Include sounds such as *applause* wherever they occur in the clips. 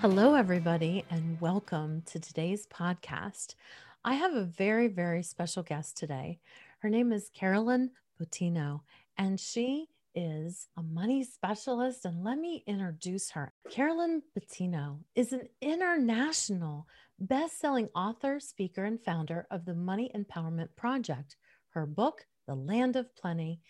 Hello, everybody, and welcome to today's podcast. I have a very, very special guest today. Her name is Carolynn Bottino, and she is a money specialist. And let me introduce her. Carolynn Bottino is an international best-selling author, speaker, and founder of the Money Empowerment Project. Her book, The Land of Plenty,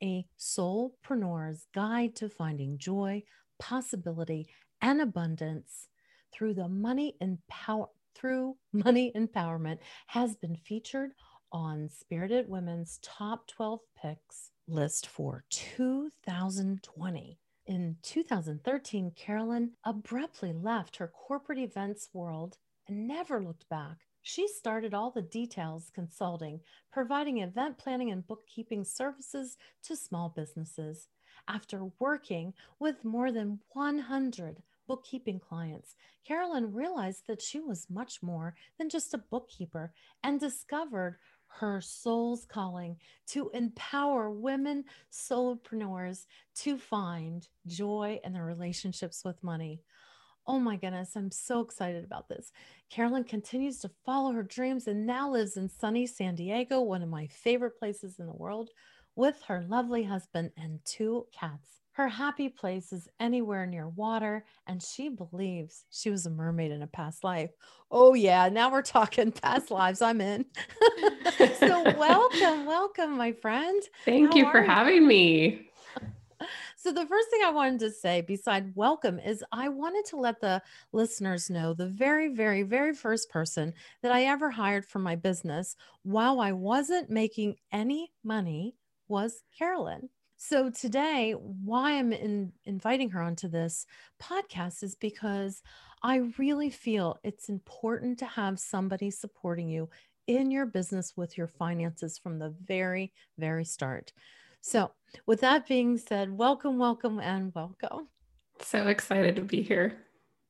a soulpreneur's guide to finding joy, possibility, and abundance through the money empower through *laughs* money empowerment has been featured on Spirited Women's top 12 picks list for 2020. In 2013, Carolynn abruptly left her corporate events world and never looked back. She started all the details consulting, providing event planning and bookkeeping services to small businesses. After working with more than 100 bookkeeping clients, Carolynn realized that she was much more than just a bookkeeper and discovered her soul's calling to empower women solopreneurs to find joy in their relationships with money. Oh my goodness, I'm so excited about this. Carolyn continues to follow her dreams and now lives in sunny San Diego, one of my favorite places in the world, with her lovely husband and two cats. Her happy place is anywhere near water, and she believes she was a mermaid in a past life. Oh, yeah, now we're talking *laughs* past lives. I'm in. *laughs* so, welcome, welcome, my friend. Thank How you for you? having me. *laughs* So, the first thing I wanted to say, beside welcome, is I wanted to let the listeners know the very, very, very first person that I ever hired for my business while I wasn't making any money was Carolynn. So, today, why I'm in, inviting her onto this podcast is because I really feel it's important to have somebody supporting you in your business with your finances from the very, very start. So, with that being said, welcome, welcome, and welcome. So excited to be here.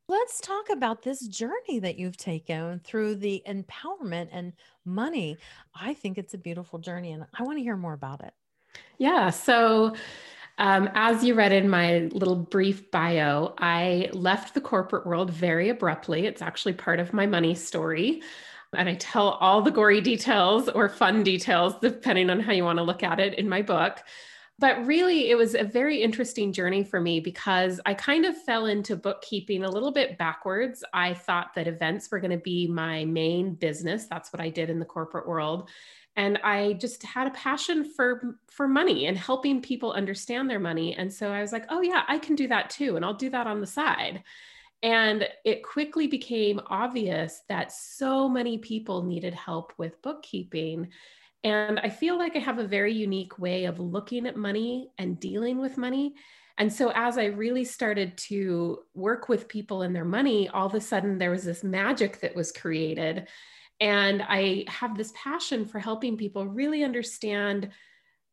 Let's talk about this journey that you've taken through the empowerment and money. I think it's a beautiful journey, and I want to hear more about it. Yeah. So, um, as you read in my little brief bio, I left the corporate world very abruptly. It's actually part of my money story and I tell all the gory details or fun details, depending on how you want to look at it in my book. But really, it was a very interesting journey for me because I kind of fell into bookkeeping a little bit backwards. I thought that events were going to be my main business. That's what I did in the corporate world. And I just had a passion for for money and helping people understand their money. And so I was like, oh yeah, I can do that too. And I'll do that on the side. And it quickly became obvious that so many people needed help with bookkeeping. And I feel like I have a very unique way of looking at money and dealing with money. And so, as I really started to work with people and their money, all of a sudden there was this magic that was created. And I have this passion for helping people really understand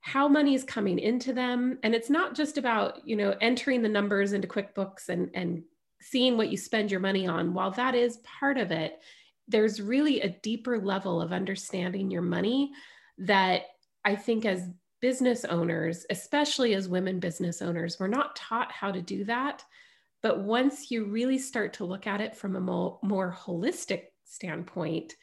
how money is coming into them. And it's not just about, you know, entering the numbers into QuickBooks and, and seeing what you spend your money on, while that is part of it, there's really a deeper level of understanding your money that I think as business owners, especially as women business owners, we're not taught how to do that. But once you really start to look at it from a more, more holistic standpoint,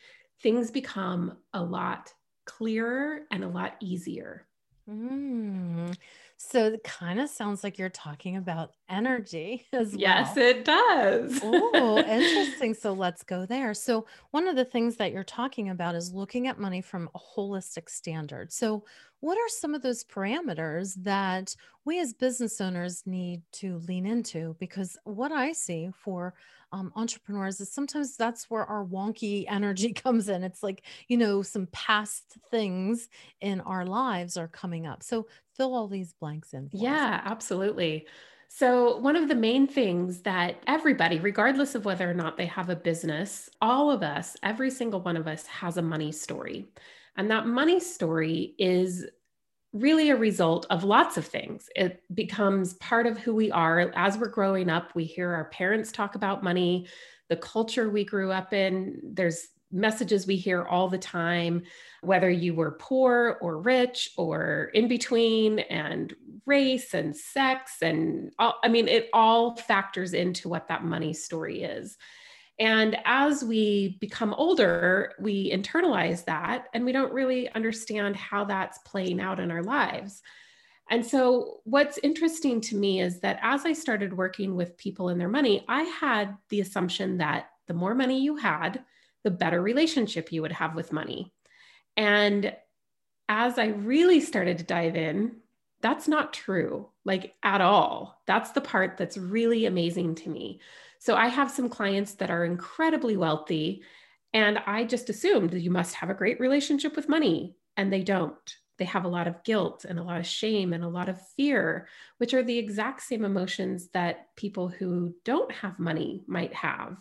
things become a lot clearer and a lot easier. Mm. So it kind of sounds like you're talking about energy *laughs* as well. Yes, it does. oh, *laughs* interesting. So let's go there. So one of the things that you're talking about is looking at money from a holistic standard. So what are some of those parameters that we as business owners need to lean into? Because what I see for um, entrepreneurs is sometimes that's where our wonky *laughs* energy comes in. It's like, you know, some past things in our lives are coming up. So fill all these blanks in. Yeah, us. absolutely. So, one of the main things that everybody, regardless of whether or not they have a business, all of us, every single one of us has a money story. And that money story is really a result of lots of things. It becomes part of who we are. As we're growing up, we hear our parents talk about money, the culture we grew up in. There's messages we hear all the time, whether you were poor or rich or in between, and race and sex. And all, I mean, it all factors into what that money story is. And as we become older, we internalize that and we don't really understand how that's playing out in our lives. And so, what's interesting to me is that as I started working with people and their money, I had the assumption that the more money you had, the better relationship you would have with money. And as I really started to dive in, that's not true, like at all. That's the part that's really amazing to me. So I have some clients that are incredibly wealthy, and I just assumed you must have a great relationship with money, and they don't. They have a lot of guilt and a lot of shame and a lot of fear, which are the exact same emotions that people who don't have money might have.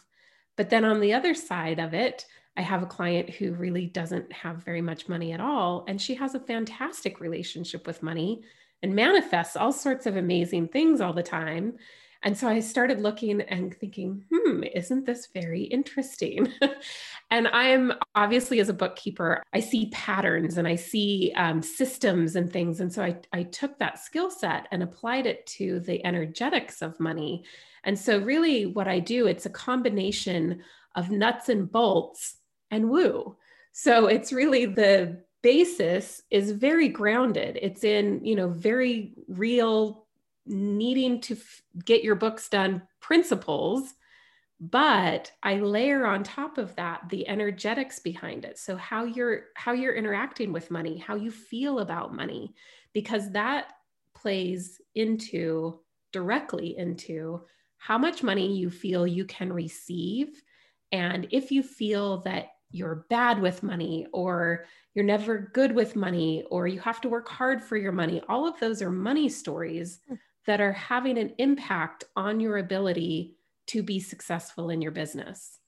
But then on the other side of it, I have a client who really doesn't have very much money at all, and she has a fantastic relationship with money and manifests all sorts of amazing things all the time. And so I started looking and thinking, hmm, isn't this very interesting? *laughs* and I'm obviously, as a bookkeeper, I see patterns and I see um, systems and things. And so I, I took that skill set and applied it to the energetics of money. And so, really, what I do, it's a combination of nuts and bolts and woo. So, it's really the basis is very grounded. It's in, you know, very real needing to f- get your books done principles but i layer on top of that the energetics behind it. So how you're how you're interacting with money how you feel about money because that plays into directly into how much money you feel you can receive. And if you feel that you're bad with money or you're never good with money or you have to work hard for your money all of those are money stories hmm that are having an impact on your ability to be successful in your business.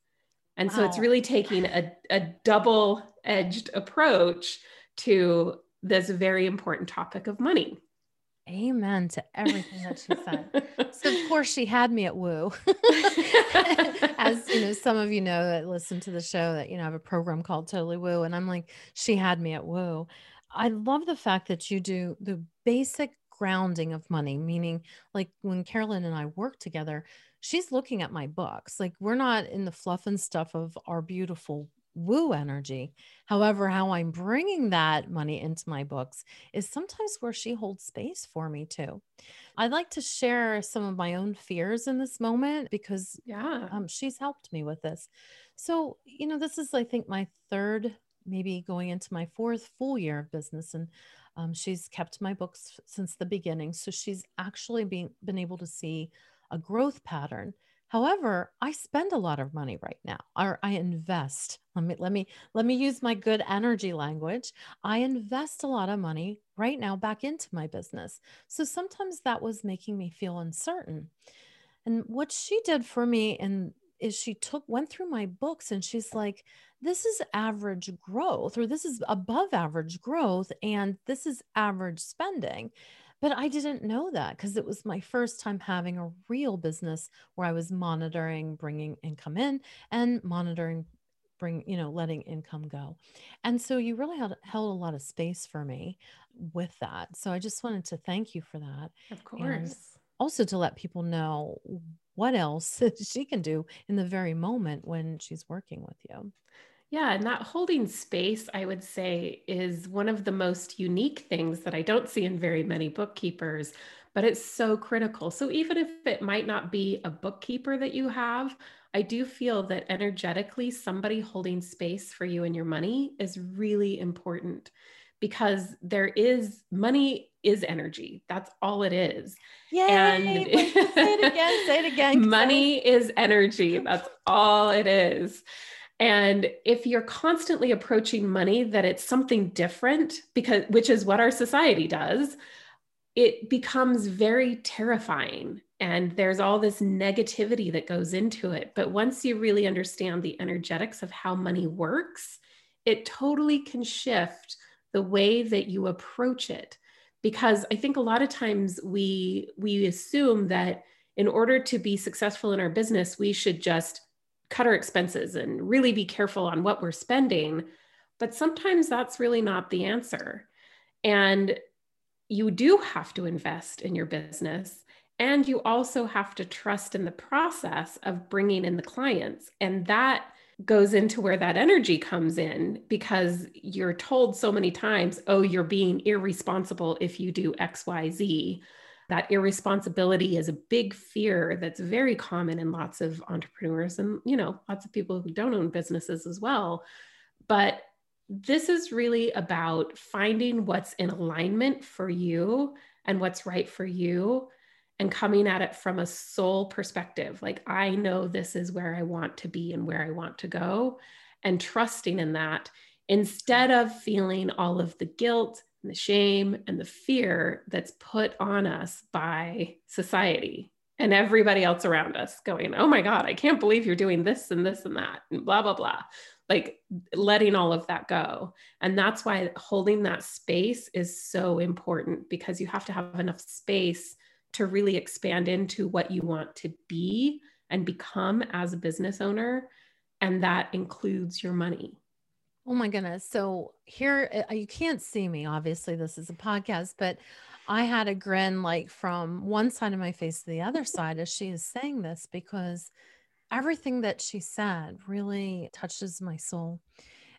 And wow. so it's really taking a, a double edged approach to this very important topic of money. Amen to everything that she said. *laughs* so of course she had me at woo. *laughs* As you know, some of you know that listen to the show that you know I have a program called Totally Woo, and I'm like, she had me at woo. I love the fact that you do the basic grounding of money, meaning like when Carolynn and I work together, she's looking at my books. Like we're not in the fluff and stuff of our beautiful woo energy. However, how I'm bringing that money into my books is sometimes where she holds space for me too. I'd like to share some of my own fears in this moment because yeah, um, she's helped me with this. So, you know, this is, I think, my third, maybe going into my fourth full year of business. And um, she's kept my books since the beginning. So she's actually been, been able to see a growth pattern. However, I spend a lot of money right now, or I invest. Let me let me let me use my good energy language. I invest a lot of money right now back into my business. So sometimes that was making me feel uncertain. And what she did for me and is she took went through my books and she's like this is average growth or this is above average growth and this is average spending. But i didn't know that because it was my first time having a real business where i was monitoring bringing income in and monitoring bring you know letting income go. And so you really held, held a lot of space for me with that. So i just wanted to thank you for that of course. and also to let people know what else *laughs* she can do in the very moment when she's working with you. Yeah, and that holding space, I would say, is one of the most unique things that I don't see in very many bookkeepers, but it's so critical. So even if it might not be a bookkeeper that you have, I do feel that energetically, somebody holding space for you and your money is really important because there is money is energy. That's all it is. Yay, and say it *laughs* again, say it again. Money is energy. *laughs* That's all it is. And if you're constantly approaching money that it's something different because which is what our society does, it becomes very terrifying and there's all this negativity that goes into it. But once you really understand the energetics of how money works, it totally can shift the way that you approach it. Because I think a lot of times we we assume that in order to be successful in our business, we should just cut our expenses and really be careful on what we're spending. But sometimes that's really not the answer. And you do have to invest in your business and you also have to trust in the process of bringing in the clients. And that goes into where that energy comes in because you're told so many times, oh, you're being irresponsible if you do XYZ. That irresponsibility is a big fear that's very common in lots of entrepreneurs and, you know, lots of people who don't own businesses as well. But this is really about finding what's in alignment for you and what's right for you and coming at it from a soul perspective. Like, I know this is where I want to be and where I want to go, and trusting in that instead of feeling all of the guilt and the shame and the fear that's put on us by society and everybody else around us going, oh my God, I can't believe you're doing this and this and that, and blah, blah, blah. Like letting all of that go. And that's why holding that space is so important because you have to have enough space to really expand into what you want to be and become as a business owner. And that includes your money. Oh my goodness. So here, uh, you can't see me. Obviously, this is a podcast, but I had a grin like from one side of my face to the other side as she is saying this because everything that she said really touches my soul.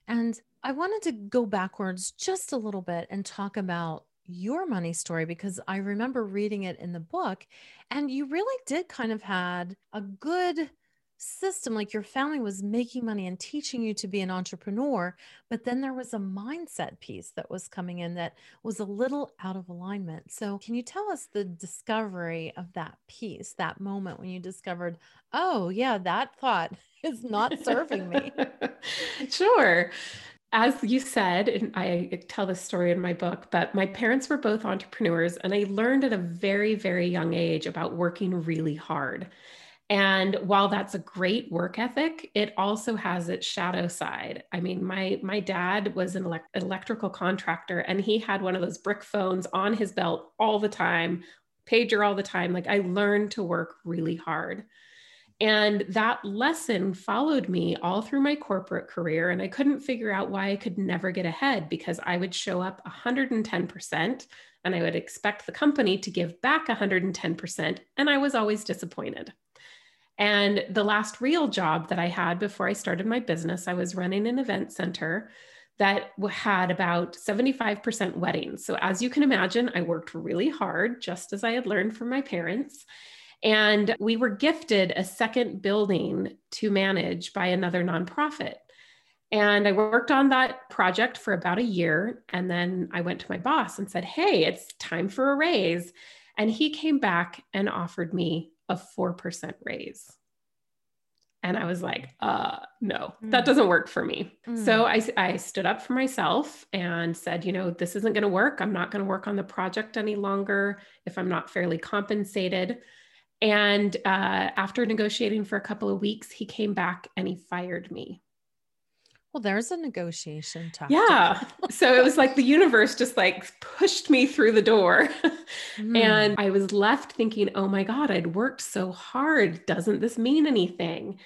And I wanted to go backwards just a little bit and talk about your money story because I remember reading it in the book and you really did kind of had a good system like your family was making money and teaching you to be an entrepreneur but then there was a mindset piece that was coming in that was a little out of alignment. So can you tell us the discovery of that piece that moment when you discovered oh yeah that thought *laughs* is not serving me? *laughs* Sure as you said, and I tell this story in my book, but my parents were both entrepreneurs, and I learned at a very, very young age about working really hard. And while that's a great work ethic, it also has its shadow side. I mean, my my dad was an elect- electrical contractor, and he had one of those brick phones on his belt all the time, pager all the time. Like I learned to work really hard. And that lesson followed me all through my corporate career. And I couldn't figure out why I could never get ahead because I would show up 110% and I would expect the company to give back 110%. And I was always disappointed. And the last real job that I had before I started my business, I was running an event center that had about 75% weddings. So, as you can imagine, I worked really hard, just as I had learned from my parents. And we were gifted a second building to manage by another nonprofit. And I worked on that project for about a year. And then I went to my boss and said, Hey, it's time for a raise. And he came back and offered me a 4% raise. And I was like, uh, no, mm. that doesn't work for me. Mm. So I, I stood up for myself and said, you know, this isn't going to work. I'm not going to work on the project any longer if I'm not fairly compensated. And uh, after negotiating for a couple of weeks, he came back and he fired me. Well, there's a negotiation tactic. Yeah. *laughs* so it was like the universe just like pushed me through the door. Mm. And I was left thinking, oh my God, I'd worked so hard. Doesn't this mean anything?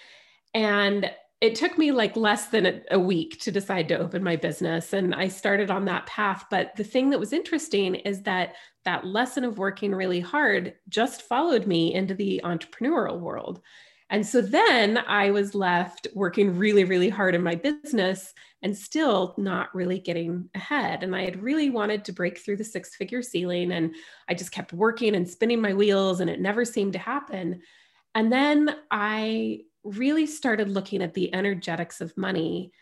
And it took me like less than a, a, week to decide to open my business and i started on that path but the thing that was interesting is that that lesson of working really hard just followed me into the entrepreneurial world and so then i was left working really really hard in my business and still not really getting ahead and i had really wanted to break through the six figure ceiling and i just kept working and spinning my wheels and it never seemed to happen and then i really started looking at the energetics of money.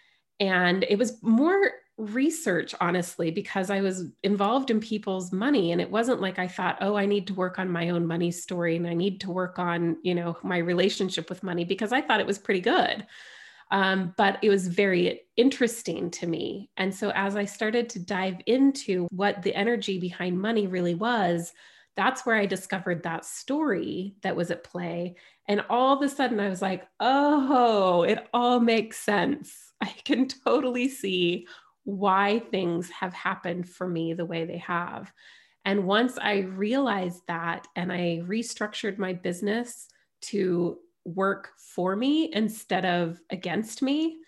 And it was more research, honestly, because I was involved in people's money. And it wasn't like I thought, oh, I need to work on my own money story and I need to work on, you know, my relationship with money because I thought it was pretty good. Um, but it was very interesting to me. And so as I started to dive into what the energy behind money really was, that's where I discovered that story that was at play. And all of a sudden, I was like, oh, it all makes sense. *laughs* I can totally see why things have happened for me the way they have. And once I realized that and I restructured my business to work for me instead of against me,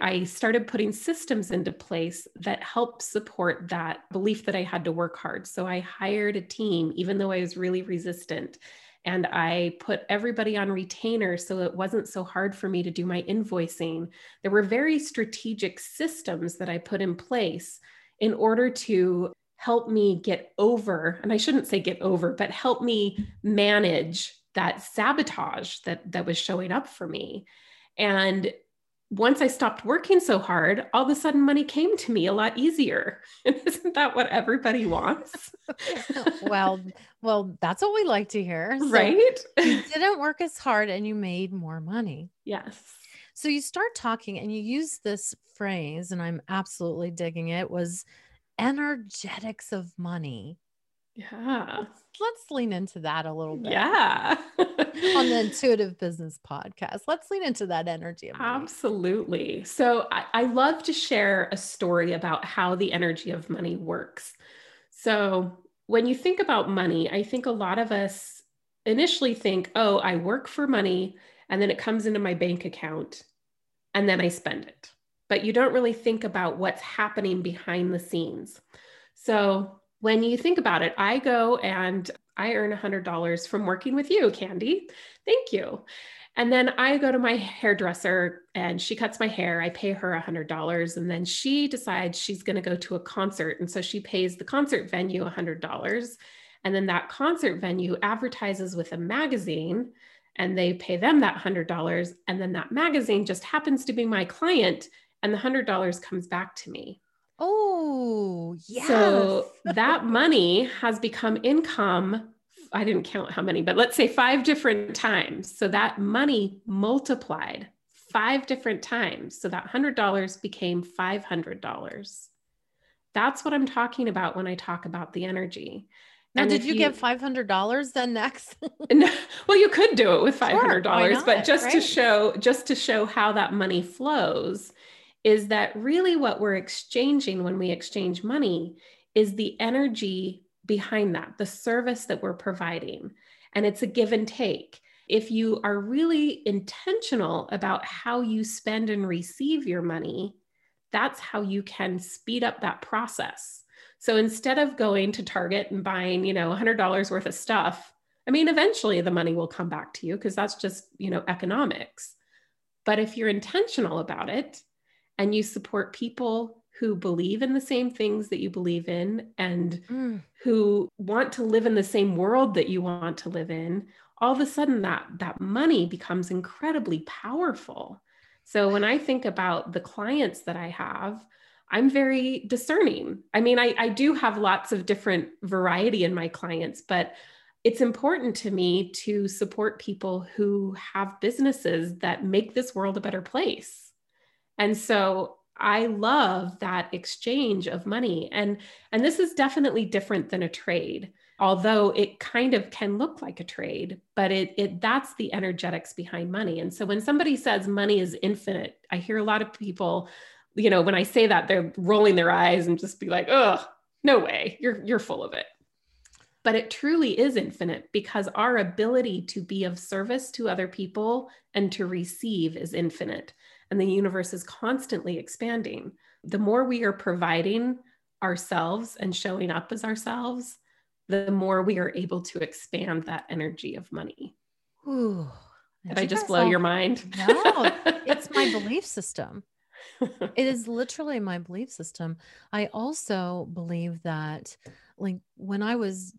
I started putting systems into place that helped support that belief that I had to work hard. So I hired a team, even though I was really resistant. And I put everybody on retainer so it wasn't so hard for me to do my invoicing. There were very strategic systems that I put in place in order to help me get over, and I shouldn't say get over, but help me manage that sabotage that, that was showing up for me. And once I stopped working so hard, all of a sudden money came to me a lot easier. *laughs* And isn't that what everybody wants? *laughs* well, well, that's what we like to hear. So right? you *laughs* didn't work as hard and you made more money. Yes. So you start talking and you use this phrase, and I'm absolutely digging it, was energetics of money. Yeah. Let's lean into that a little bit. Yeah. On the *laughs* Intuitive Business Podcast. Let's lean into that energy. Absolutely. So I, I love to share a story about how the energy of money works. So when you think about money, I think a lot of us initially think, oh, I work for money and then it comes into my bank account and then I spend it. But you don't really think about what's happening behind the scenes. So when you think about it, I go and I earn $100 from working with you, Candy. Thank you. And then I go to my hairdresser and she cuts my hair. I pay her $100. And then she decides she's going to go to a concert. And so she pays the concert venue $100. And then that concert venue advertises with a magazine and they pay them that $100. And then that magazine just happens to be my client and the $100 comes back to me. Oh, yeah. So that money has become income. I didn't count how many, but let's say five different times. So that money multiplied five different times. So that $100 became $500. That's what I'm talking about when I talk about the energy. Now, and did you, you, get five hundred dollars then next? *laughs* no, well, you could do it with five hundred dollars, sure, but just right? to show, just to show how that money flows, is that really what we're exchanging when we exchange money is the energy behind that, the service that we're providing. And it's a give and take. If you are really intentional about how you spend and receive your money, that's how you can speed up that process. So instead of going to Target and buying, you know, $100 worth of stuff, I mean, eventually the money will come back to you because that's just, you know, economics. But if you're intentional about it, and you support people who believe in the same things that you believe in and mm. who want to live in the same world that you want to live in all of a sudden that that money becomes incredibly powerful. So when i think about the clients that i have i'm very discerning. I mean I, I do have lots of different variety in my clients but it's important to me to support people who have businesses that make this world a better place and so I love that exchange of money. And, and this is definitely different than a trade, although it kind of can look like a trade, but it, it that's the energetics behind money. And so when somebody says money is infinite, I hear a lot of people, you know, when I say that, they're rolling their eyes and just be like, oh, no way, you're you're full of it. But it truly is infinite because our ability to be of service to other people and to receive is infinite and the universe is constantly expanding. The more we are providing ourselves and showing up as ourselves, the more we are able to expand that energy of money. Ooh, Did I just blow all... your mind? *laughs* No, it's my *laughs* belief system. it is literally my belief system. I also believe that, like, when I was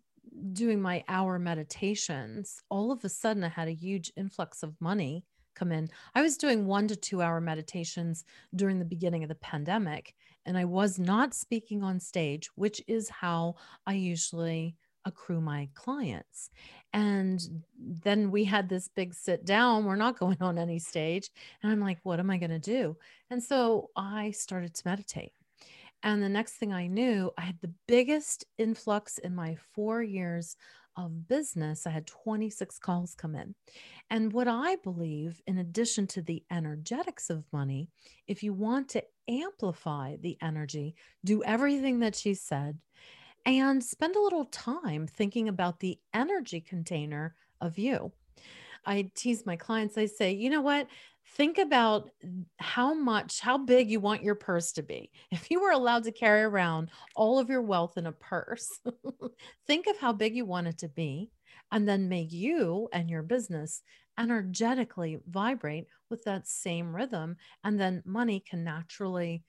doing my hour meditations, all of a sudden I had a huge influx of money come in. I was doing one to two hour meditations during the beginning of the pandemic, and I was not speaking on stage, which is how I usually accrue my clients. And then we had this big sit down. We're not going on any stage. And I'm like, what am I going to do? And so I started to meditate. And the next thing I knew, I had the biggest influx in my four years of business, I had 26 calls come in. And what I believe, in addition to the energetics of money, if you want to amplify the energy, do everything that she said and spend a little time thinking about the energy container of you. I tease my clients, I say, you know what? Think about how much, how big you want your purse to be. *laughs* If you were allowed to carry around all of your wealth in a purse, *laughs* think of how big you want it to be, and then make you and your business energetically vibrate with that same rhythm. And then money can naturally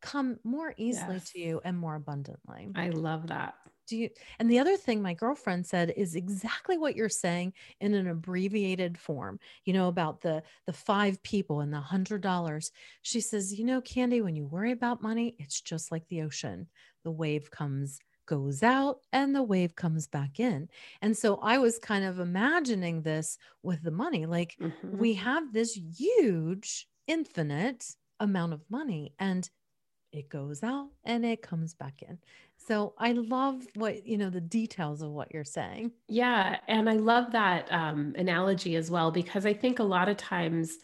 come more easily yes. to you and more abundantly. I love that do you and the other thing my girlfriend said is exactly what you're saying in an abbreviated form you know about the the five people and the hundred dollars she says you know candy when you worry about money it's just like the ocean the wave comes goes out and the wave comes back in and so i was kind of imagining this with the money like mm-hmm. we have this huge infinite amount of money and it goes out and it comes back in. So I love what, you know, the details of what you're saying. Yeah. And I love that um, analogy as well, because I think a lot of times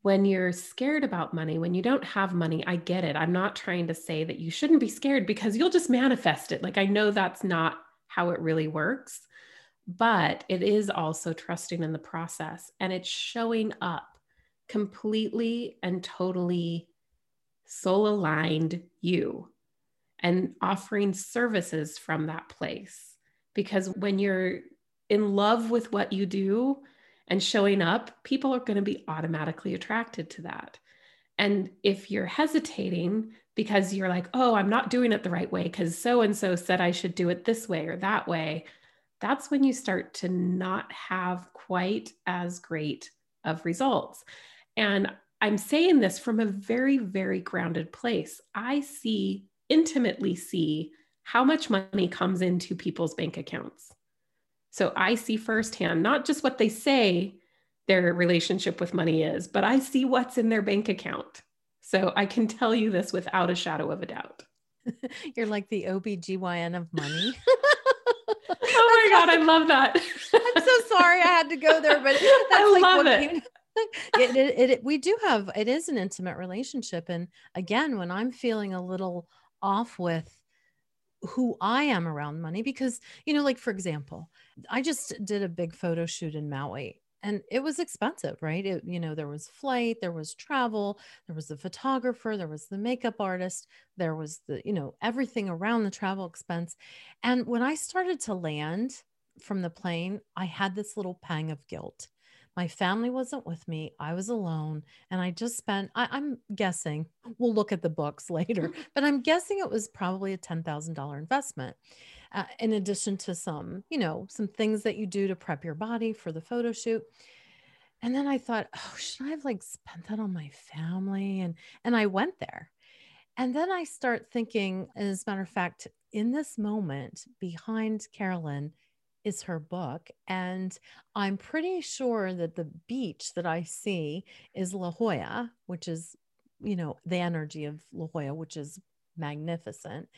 when you're scared about money, when you don't have money, I get it. I'm not trying to say that you shouldn't be scared because you'll just manifest it. Like I know that's not how it really works, but it is also trusting in the process and it's showing up completely and totally soul aligned you and offering services from that place. Because when you're in love with what you do and showing up, people are going to be automatically attracted to that. And if you're hesitating because you're like, oh, I'm not doing it the right way because so and so said I should do it this way or that way, that's when you start to not have quite as great of results. And I'm saying this from a very, very grounded place. I see, intimately see how much money comes into people's bank accounts. So I see firsthand, not just what they say their relationship with money is, but I see what's in their bank account. So I can tell you this without a shadow of a doubt. *laughs* You're like the OBGYN of money. *laughs* *laughs* oh my God, I love that. I'm so sorry I had to go there, but that's I like love it. People, *laughs* it, it, it, we do have it is an intimate relationship and again when i'm feeling a little off with who i am around money because you know like for example i just did a big photo shoot in maui and it was expensive right? It, you know there was flight there was travel there was the photographer there was the makeup artist there was the you know everything around the travel expense and when i started to land from the plane i had this little pang of guilt my family wasn't with me. I was alone. And I just spent, I, am guessing, we'll look at the books *laughs* later, *laughs* but I'm guessing it was probably a $10,000 investment. Uh, in addition to some, you know, some things that you do to prep your body for the photo shoot. And then I thought, oh, should I have like spent that on my family? And and I went there. And then I start thinking, as a matter of fact, in this moment behind Carolynn is her book. And I'm pretty sure that the beach that I see is La Jolla, which is, you know, the energy of La Jolla, which is magnificent.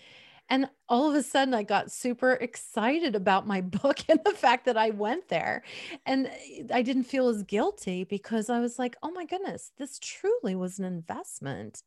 And all of a sudden, I got super excited about my *laughs* book and the fact that I went there. And eh, I didn't feel as guilty because I was like, oh my goodness, this truly was an investment.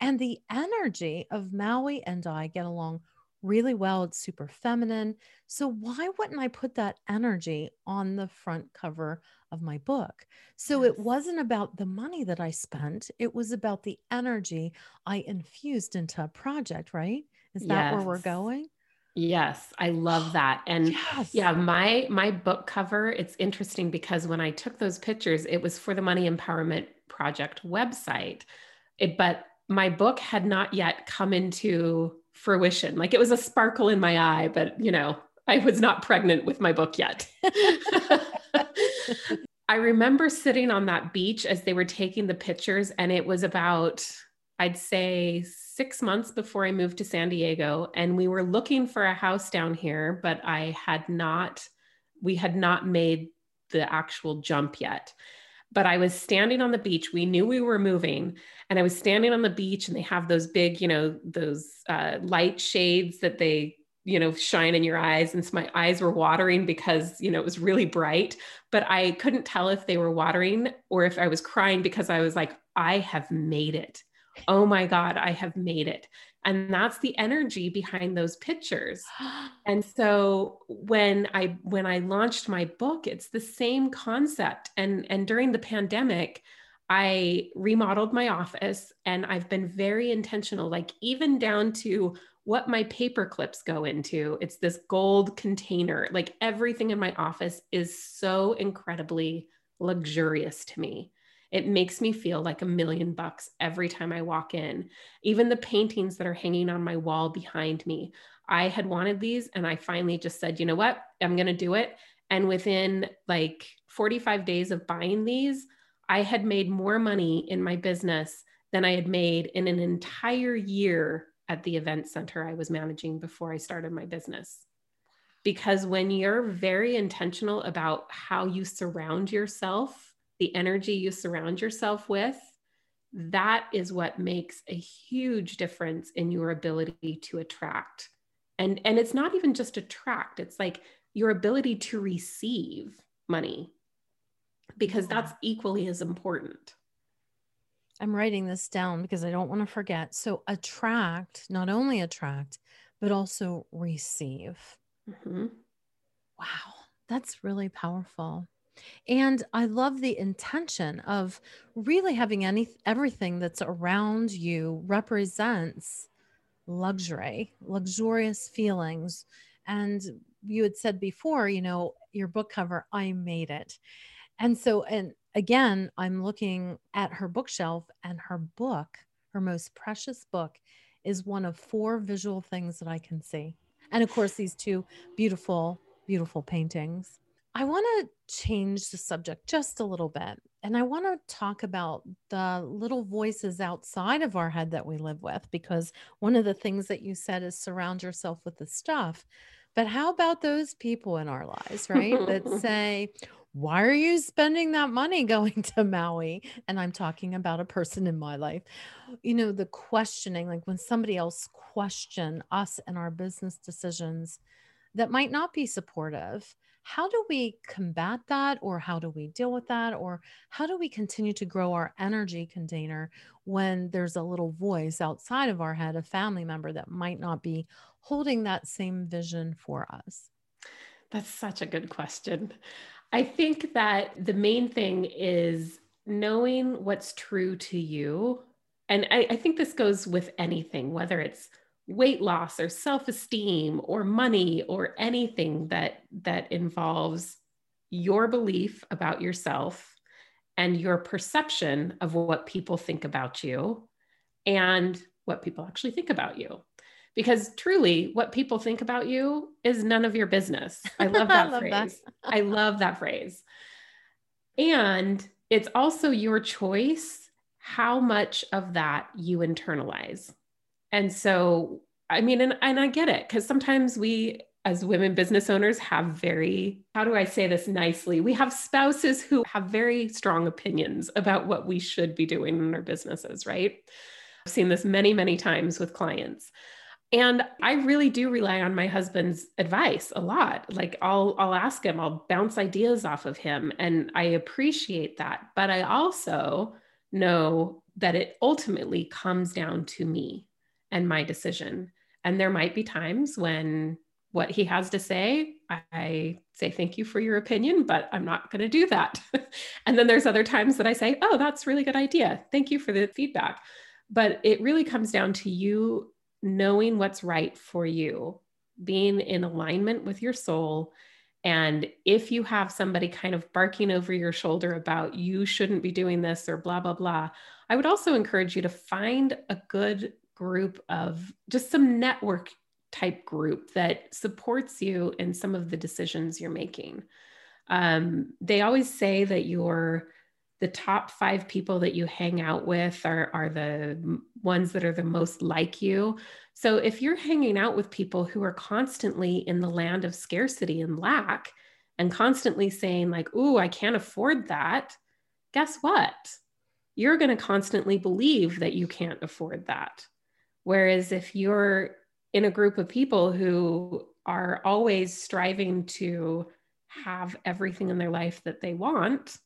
And the energy of Maui and I get along really well. It's super feminine. So why wouldn't I put that energy on the front cover of my book? So yes. it wasn't about the money that I spent, it was about the energy I infused into a project, right? Is that yes. where we're going? Yes, I love *gasps* that. And yes. yeah, my my book cover, it's interesting because when I took those pictures, it was for the Money Empowerment Project website. It, but my book had not yet come into fruition. Like it was a sparkle in my eye, but you know, I was not pregnant with my book yet. *laughs* I remember sitting on that beach as they were taking the pictures, and it was about, I'd say, six months before I moved to San Diego. And we were looking for a house down here, but I had not, we had not made the actual jump yet but I was standing on the beach. We knew we were moving, and I was standing on the beach, and they have those big, you know, those uh, light shades that they you know, shine in your eyes. And so my eyes were watering because, you know, it was really bright, but I couldn't tell if they were watering or if I was crying because I was like, I have made it. Oh my God, I have made it. And that's the energy behind those pictures. *gasps* And so when I when I launched my book, it's the same concept. And and during the pandemic, I remodeled my office and I've been very intentional, like even down to what my paper clips go into. It's this gold container. Like everything in my office is so incredibly luxurious to me. It makes me feel like a million bucks every time I walk in. Even the paintings that are hanging on my wall behind me. I had wanted these and I finally just said, you know what? I'm going to do it. And within like 45 days of buying these, I had made more money in my business than I had made in an entire year at the event center I was managing before I started my business. Because when you're very intentional about how you surround yourself, the energy you surround yourself with, that is what makes a huge difference in your ability to attract. And, and it's not even just attract, it's like your ability to receive money, because that's equally as important. I'm writing this down because I don't want to forget. So, attract, not only attract, but also receive. Mm-hmm. Wow, that's really powerful. And I love the intention of really having any everything that's around you represents luxury, luxurious feelings. And you had said before, you know, your book cover, I made it. And so, and again, I'm looking at her bookshelf, and her book, her most precious book, is one of four visual things that I can see. And of course, these two beautiful, beautiful paintings. I want to change the subject just a little bit. And I want to talk about the little voices outside of our head that we live with, because one of the things that you said is surround yourself with the stuff. But how about those people in our lives, right? that *laughs* say, why are you spending that money going *laughs* to Maui? And I'm talking about a person in my life. You know, the questioning, like when somebody else question us and our business decisions that might not be supportive. How do we combat that or how do we deal with that or how do we continue to grow our energy container when there's a little voice outside of our head, a family member that might not be holding that same vision for us? That's such a good question. I think that the main thing is knowing what's true to you. And I, I think this goes with anything, whether it's weight loss or self-esteem or money or anything that that involves your belief about yourself and your perception of what people think about you and what people actually think about you because truly what people think about you is none of your business. I *laughs* love that I love phrase. That. I love that phrase. And it's also your choice how much of that you internalize. And so, I mean, and, and I get it because sometimes we, as women business owners, have very, how do I say this nicely? We have spouses who have very strong opinions about what we should be doing in our businesses, right? I've seen this many, many times with clients. And I really do rely on my husband's advice a lot. Like I'll I'll ask him, I'll bounce ideas off of him and I appreciate that. But I also know that it ultimately comes down to me and my decision. And there might be times when what he has to say, I say thank you for your opinion, but I'm not going to do that. *laughs* and then there's other times that I say, "Oh, that's really good idea. Thank you for the feedback." But it really comes down to you knowing what's right for you, being in alignment with your soul. And if you have somebody kind of barking over your shoulder about you shouldn't be doing this or blah, blah, blah, I would also encourage you to find a good group of just some network type group that supports you in some of the decisions you're making. Um, they always say that your the top five people that you hang out with are, are the ones that are the most like you. So if you're hanging out with people who are constantly in the land of scarcity and lack and constantly saying, like, ooh, I can't afford that, guess what? You're going to constantly believe that you can't afford that. Whereas if you're in a group of people who are always striving to have everything in their life that they want,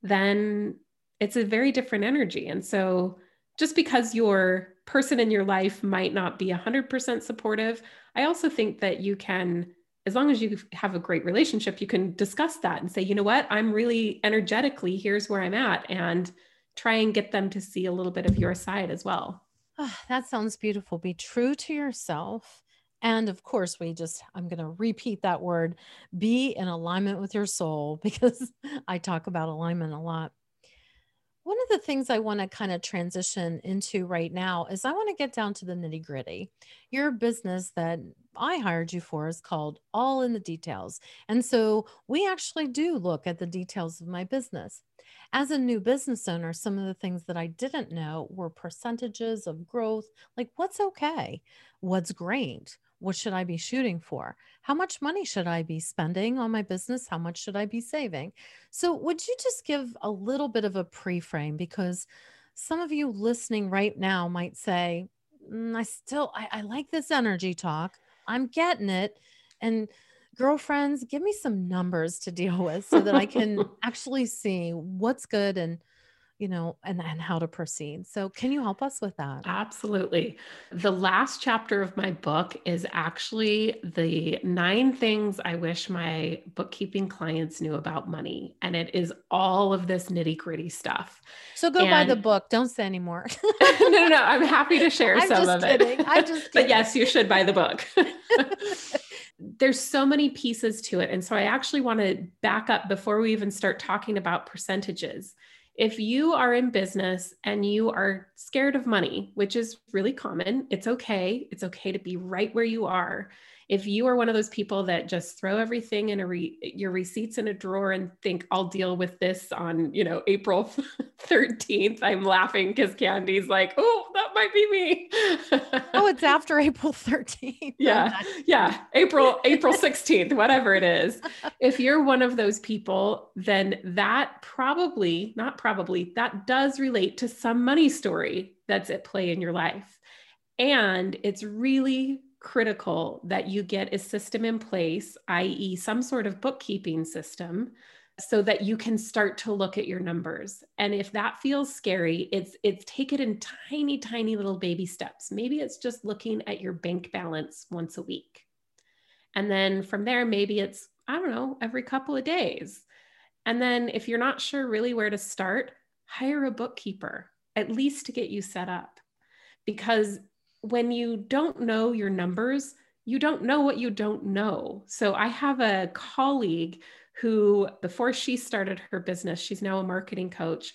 then it's a very different energy. And so just because your person in your life might not be 100% supportive, I also think that you can, as long as you have a great relationship, you can discuss that and say, you know what, I'm really energetically, here's where I'm at, and try and get them to see a little bit of your side as well. Oh, that sounds beautiful. Be true to yourself. And of course, we just, I'm going to repeat that word be in alignment with your soul *laughs* because I talk about alignment a lot. One of the things I want to kind of transition into right now is I want to get down to the nitty gritty. Your business that I hired you for is called All in the Details. And so we actually do look at the details of my business. As a new business owner, some of the things that I didn't know were percentages of growth, like what's okay, what's great, what should I be shooting for? How much money should I be spending on my business? How much should I be saving? So, would you just give a little bit of a pre frame? Because some of you listening right now might say, mm, I still, I, I like this energy talk. I'm getting it. And girlfriends, give me some numbers to deal with so that I can *laughs* actually see what's good and you know, and, and how to proceed. So, can you help us with that? Absolutely. The last chapter of my book is actually the nine things I wish my bookkeeping clients knew about money. And it is all of this nitty gritty stuff. So, go and, buy the book. Don't say anymore. *laughs* no, no, no. I'm happy to *laughs* share I'm some of kidding. it. I'm just but yes, you should buy the book. There's so many pieces to it. And so I actually want to back up before we even start talking about percentages if you are in business and you are scared of money, which is really common, it's okay. It's okay to be right where you are if you are one of those people that just throw everything in a re- your receipts in a drawer and think I'll deal with this on, you know, April *laughs* 13th, I'm laughing because Candy's like, oh, that might be me. oh, it's *laughs* after April 13th. Yeah. Oh, yeah. April, *laughs* April 16th, whatever it is. If you're one of those people, then that probably, not probably, that does relate to some money story that's at play in your life. And it's really critical that you get a system in place, i.e., some sort of bookkeeping system so that you can start to look at your numbers. And if that feels scary it's it's take it in tiny tiny little baby steps. Maybe it's just looking at your bank balance once a week. And then from there maybe it's i don't know every couple of days. And then if you're not sure really where to start hire a bookkeeper at least to get you set up. Because when you don't know your numbers, you don't know what you don't know. So I have a colleague who, before she started her business, she's now a marketing coach.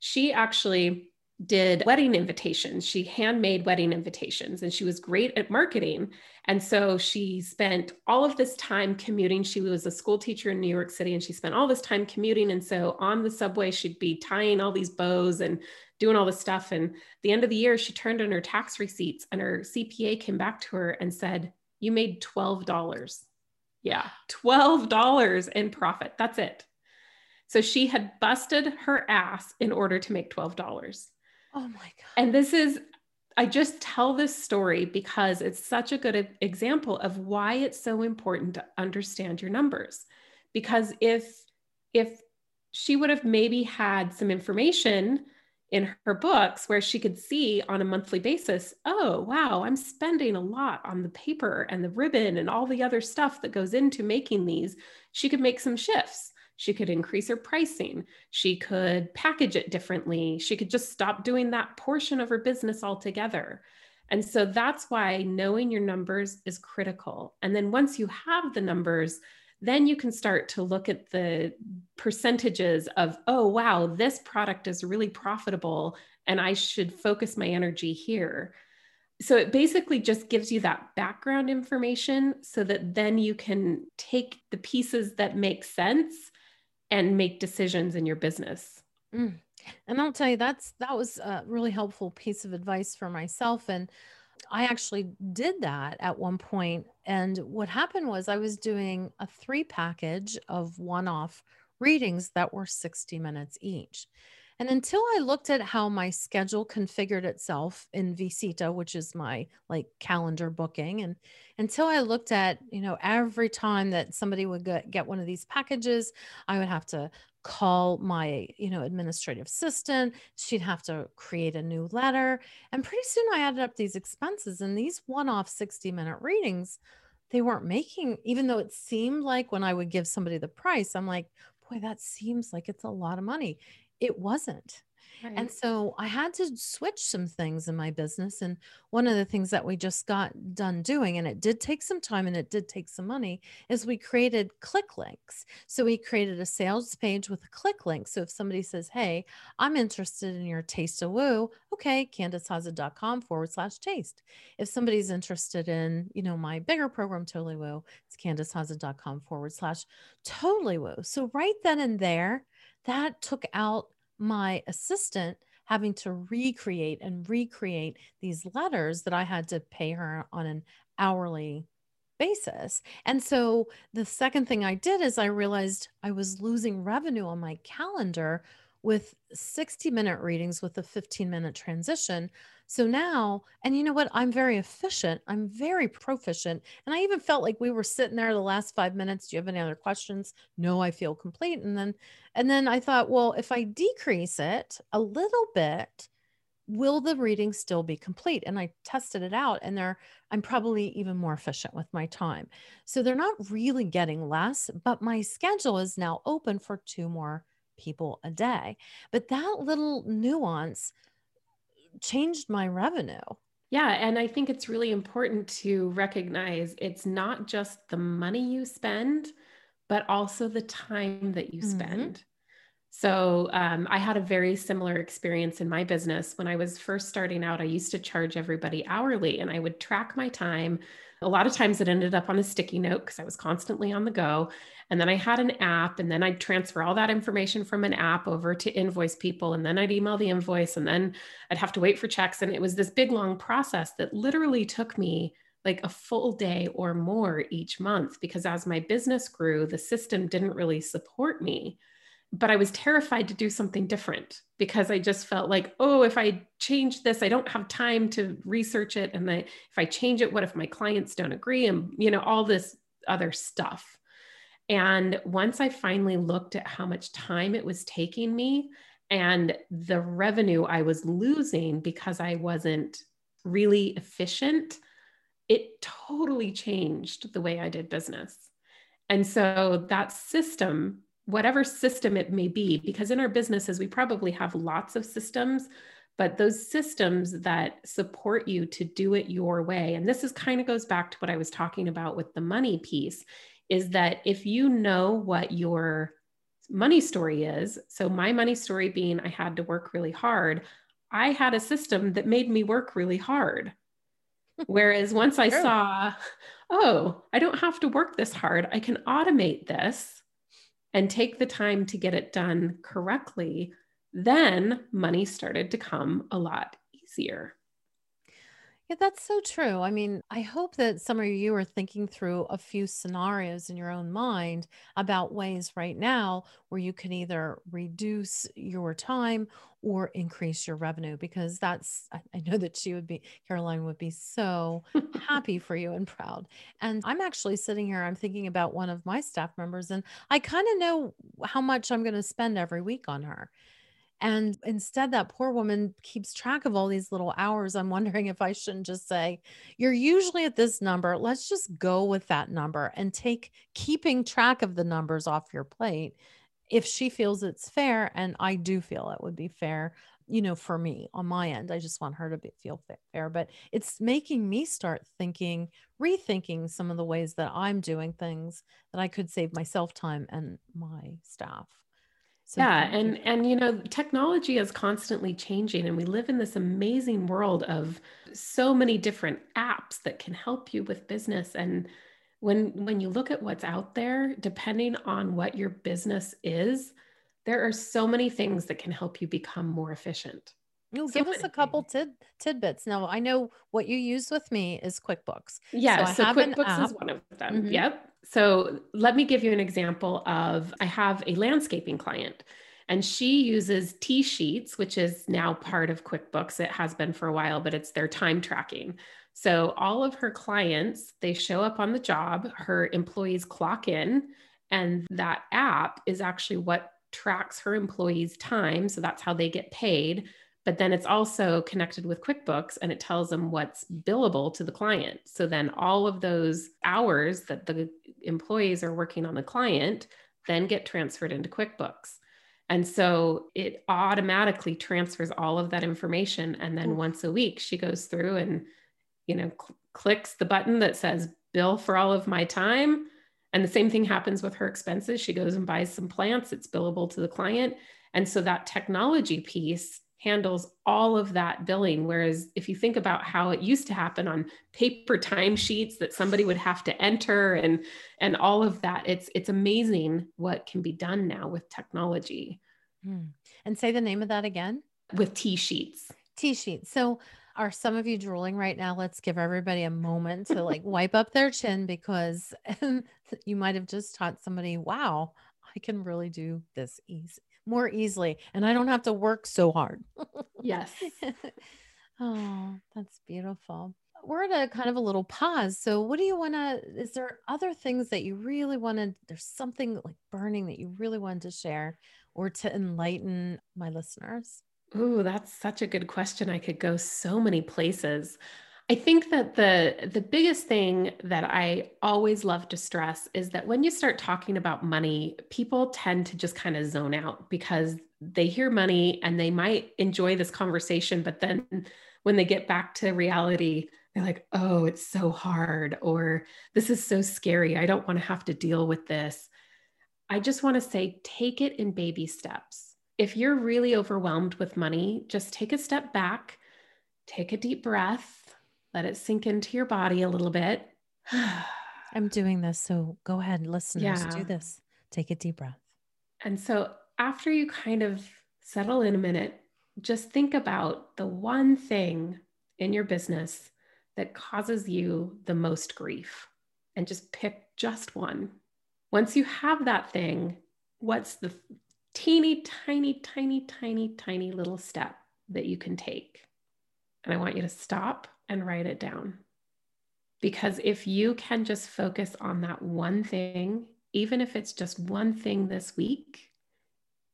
She actually did wedding invitations. She handmade wedding invitations and she was great at marketing. And so she spent all of this time commuting. She was a school teacher in New York City and she spent all this time commuting. And so on the subway, she'd be tying all these bows and doing all this stuff. And the end of the year, she turned in her tax receipts and her CPA came back to her and said, You made $12. Yeah, $12 in profit. That's it. So she had busted her ass in order to make $12. Oh my God. And this is, I just tell this story because it's such a good example of why it's so important to understand your numbers. Because if, if she would have maybe had some information in her books where she could see on a monthly basis oh wow i'm spending a lot on the paper and the ribbon and all the other stuff that goes into making these. She could make some shifts. She could increase her pricing. She could package it differently. She could just stop doing that portion of her business altogether. And so that's why knowing your numbers is critical. And then once you have the numbers then you can start to look at the percentages of, oh, wow, this product is really profitable and I should focus my energy here. So it basically just gives you that background information so that then you can take the pieces that make sense and make decisions in your business. Mm. And I'll tell you, that's that was a really helpful piece of advice for myself. And I actually did that at one point. And what happened was I was doing a three package of one off readings that were 60 minutes each. And until I looked at how my schedule configured itself in vcita, which is my like calendar booking, and until I looked at, you know, every time that somebody would get, get one of these packages, I would have to call my, you know, administrative assistant. She'd have to create a new letter. And pretty soon I added up these expenses and these one off 60 minute readings they weren't making, even though it seemed like when I would give somebody the price, I'm like, boy, that seems like it's a lot of money. It wasn't. And so I had to switch some things in my business. And one of the things that we just got done doing, and it did take some time and it did take some money, is we created click links. So we created a sales page with a click link. So if somebody says, Hey, I'm interested in your taste of woo, okay, CandiceHaza.com forward slash taste. If somebody's interested in, you know, my bigger program, Totally Woo, it's CandiceHaza.com forward slash totally woo. So right then and there, that took out my assistant having to recreate and recreate these letters that I had to pay her on an hourly basis. And so the second thing I did is I realized I was losing revenue on my calendar with 60 minute readings with a 15 minute transition. So now, and you know what? I'm very efficient. I'm very proficient. And I even felt like we were sitting there the last five minutes. Do you have any other questions? No, I feel complete. And then, and then I thought, well, if I decrease it a little bit, will the reading still be complete and i tested it out and they're i'm probably even more efficient with my time so they're not really getting less but my schedule is now open for two more people a day. But that little nuance changed my revenue. Yeah. And I think it's really important to recognize it's not just the money you spend, but also the time that you mm-hmm. So um, I had a very similar experience in my business. When I was first starting out, I used to charge everybody hourly and I would track my time. A lot of times it ended up on a sticky note because I was constantly on the go. And then I had an app, and then I'd transfer all that information from an app over to invoice people. And then I'd email the invoice, and then I'd have to wait for checks. And it was this big, long process that literally took me like a full day or more each month because as my business grew, the system didn't really support me. But I was terrified to do something different because I just felt like, oh, if I change this, I don't have time to research it. And if I change it, what if my clients don't agree? And, you know, all this other stuff. And once I finally looked at how much time it was taking me and the revenue I was losing because I wasn't really efficient, it totally changed the way I did business. And so that system, whatever system it may be, because in our businesses, we probably have lots of systems, but those systems that support you to do it your way. And this is kind of goes back to what I was talking about with the money piece is that if you know what your money story is, so my money story being I had to work really hard, I had a system that made me work really hard. *laughs* Whereas once I saw, oh, I don't have to work this hard, I can automate this and take the time to get it done correctly, then money started to come a lot easier. Yeah, that's so true. I mean, I hope that some of you are thinking through a few scenarios in your own mind about ways right now where you can either reduce your time or increase your revenue because that's I know that she would be Carolynn would be so *laughs* happy for you and proud. And I'm actually sitting here I'm thinking about one of my staff members and I kind of know how much I'm going to spend every week on her. And instead, that poor woman keeps track of all these little hours. I'm wondering if I shouldn't just say, You're usually at this number. Let's just go with that number and take keeping track of the numbers off your plate. If she feels it's fair, and I do feel it would be fair, you know, for me on my end, I just want her to be, feel fair. But it's making me start thinking, rethinking some of the ways that I'm doing things that I could save myself time and my staff. So yeah, and and you know, technology is constantly changing and we live in this amazing world of so many different apps that can help you with business and when when you look at what's out there, depending on what your business is, there are so many things that can help you become more efficient. You'll so give us a couple tid- tidbits. Now, I know what you use with me is QuickBooks. Yeah, so, so QuickBooks is one of them. Mm-hmm. Yep. So let me give you an example of I have a landscaping client. And she uses TSheets, which is now part of QuickBooks. It has been for a while, but it's their time tracking. So all of her clients, they show up on the job, her employees clock in, and that app is actually what tracks her employees' time. So that's how they get paid. But then it's also connected with QuickBooks and it tells them what's billable to the client. So then all of those hours that the employees are working on the client then get transferred into QuickBooks. And so it automatically transfers all of that information. And then mm. once a week, she goes through and, you know, cl- clicks the button that says bill for all of my time. And the same thing happens with her expenses. She goes and buys some plants, it's billable to the client. And so that technology piece handles all of that billing. Whereas if you think about how it used to happen on paper timesheets that somebody would have to enter and and all of that, it's it's amazing what can be done now with technology. Hmm. And say the name of that again. With TSheets. T sheets. So are some of you drooling right now? Let's give everybody a moment to like *laughs* wipe up their chin because *laughs* you might have just taught somebody, wow, I can really do this easy more easily and I don't have to work so hard. yes. *laughs* oh, that's beautiful. We're at a kind of a little pause. So, what do you want to? Is there other things that you really wanted? There's something like burning that you really wanted to share or to enlighten my listeners? Ooh, that's such a good question. I could go so many places. I think that the the biggest thing that I always love to stress is that when you start talking about money, people tend to just kind of zone out because they hear money and they might enjoy this conversation, but then when they get back to reality, they're like, "Oh, it's so hard," or "This is so scary. I don't want to have to deal with this." I just want to say take it in baby steps. If you're really overwhelmed with money, just take a step back, take a deep breath, let it sink into your body a little bit. *sighs* I'm doing this. So go ahead, listeners, yeah. do this. Take a deep breath. And so after you kind of settle in a minute, just think about the one thing in your business that causes you the most grief and just pick just one. Once you have that thing, what's the teeny, tiny, tiny, tiny, tiny little step that you can take? And I want you to stop and write it down. Because if you can just focus on that one thing, even if it's just one thing this week,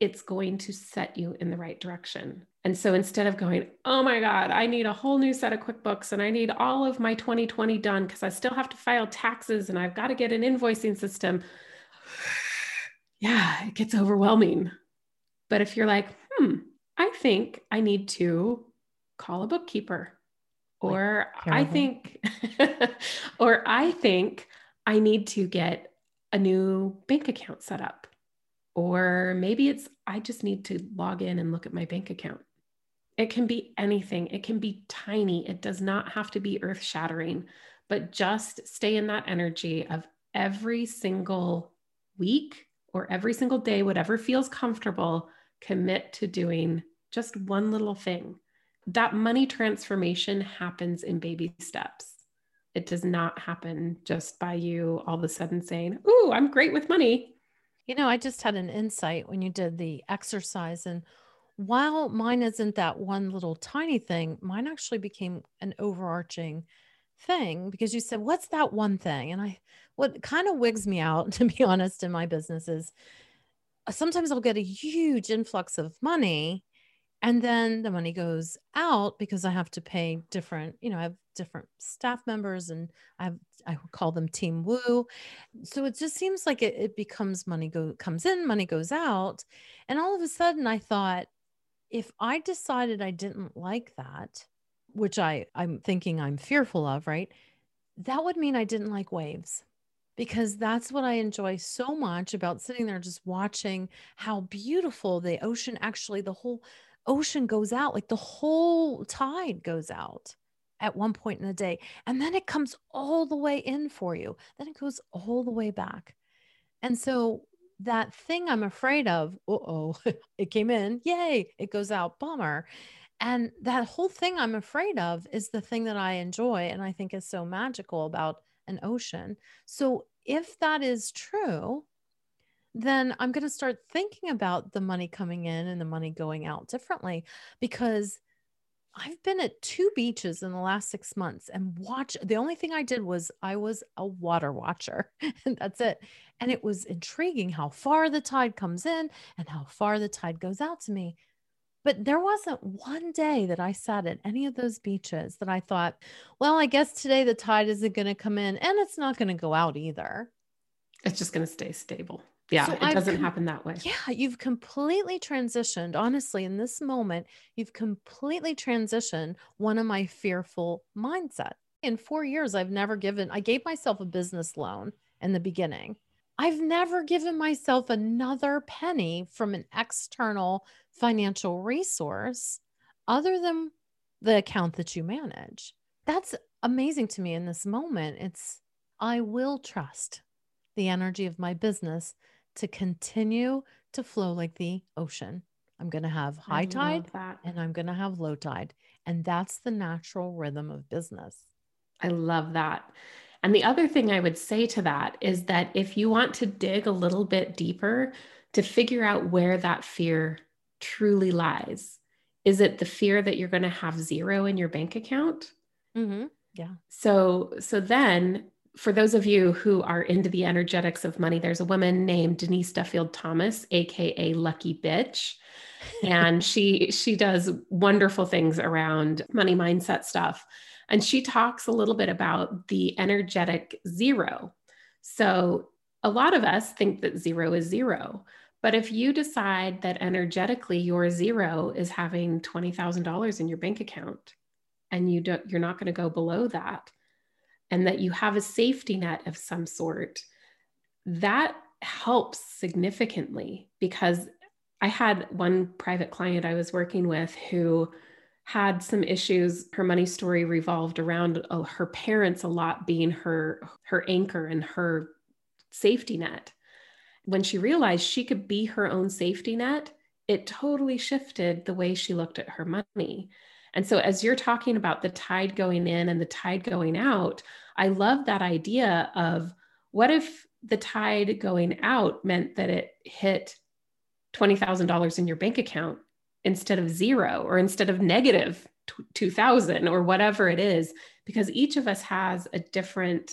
it's going to set you in the right direction. And so instead of going, oh my God, I need a whole new set of QuickBooks and I need all of my 2020 done because I still have to file taxes and I've got to get an invoicing system. *sighs* Yeah, it gets overwhelming. But if you're like, hmm, I think I need to call a bookkeeper or like I think *laughs* or I think I need to get a new bank account set up. Or maybe it's I just need to log in and look at my bank account. It can be anything. It can be tiny. It does not have to be earth shattering, but just stay in that energy of every single week or every single day, whatever feels comfortable, commit to doing just one little thing that money transformation happens in baby steps. It does not happen just by you all of a sudden saying, Ooh, I'm great with money. You know, I just had an insight when you did the exercise. And while mine isn't that one little tiny thing, mine actually became an overarching thing because you said, What's that one thing? And I, what kind of wigs me out, *laughs* to be honest, in my business is sometimes I'll get a huge influx of money and then the money goes out because i have to pay different you know i have different staff members and i have i call them team woo. So it just seems like it, it becomes money go comes in money goes out. And all of a sudden i thought if i decided i didn't like that which i i'm thinking i'm fearful of right? That would mean i didn't like waves because that's what I enjoy so much about sitting there just watching how beautiful the ocean actually the whole ocean goes out, like the whole tide goes out at one point in the day. And then it comes all the way in for you. Then it goes all the way back. And so that thing I'm afraid of, oh, *laughs* it came in, yay, it goes out, bummer. And that whole thing I'm afraid of is the thing that I enjoy and I think is so magical about an ocean. So if that is true, then I'm going to start thinking about the money coming in and the money going out differently because I've been at two beaches in the last six months and watch. The only thing I did was I was a water watcher, *laughs* and that's it. And it was intriguing how far the tide comes in and how far the tide goes out to me. But there wasn't one day that I sat at any of those beaches that I thought, well, I guess today the tide isn't going to come in and it's not going to go out either. It's just going to stay stable. Yeah, so it I've doesn't com- happen that way. Yeah, you've completely transitioned. Honestly, in this moment, you've completely transitioned one of my fearful mindset. In four years, I've never given, I gave myself a business loan in the beginning. I've never given myself another penny from an external financial resource other than the account that you manage. That's amazing to me in this moment. It's, I will trust the energy of my business to continue to flow like the ocean. I'm going to have high tide and I'm going to have low tide. And that's the natural rhythm of business. I love that. And the other thing I would say to that is that if you want to dig a little bit deeper to figure out where that fear truly lies, is it the fear that you're going to have zero in your bank account? Mm-hmm. Yeah. So, so then for those of you who are into the energetics of money, there's a woman named Denise Duffield Thomas, aka Lucky Bitch, and *laughs* she she does wonderful things around money mindset stuff. And she talks a little bit about the energetic zero. So a lot of us think that zero is zero. But if you decide that energetically your zero is having $20,000 in your bank account and you don't you're not going to go below that, and that you have a safety net of some sort, that helps significantly because I had one private client I was working with who had some issues. Her money story revolved around uh, her parents a lot being her her anchor and her safety net. When she realized she could be her own safety net it totally shifted the way she looked at her money and so, as you're talking about the tide going in and the tide going out, I love that idea of what if the tide going out meant that it hit $20,000 in your bank account instead of zero or instead of negative 2000 or whatever it is, because each of us has a different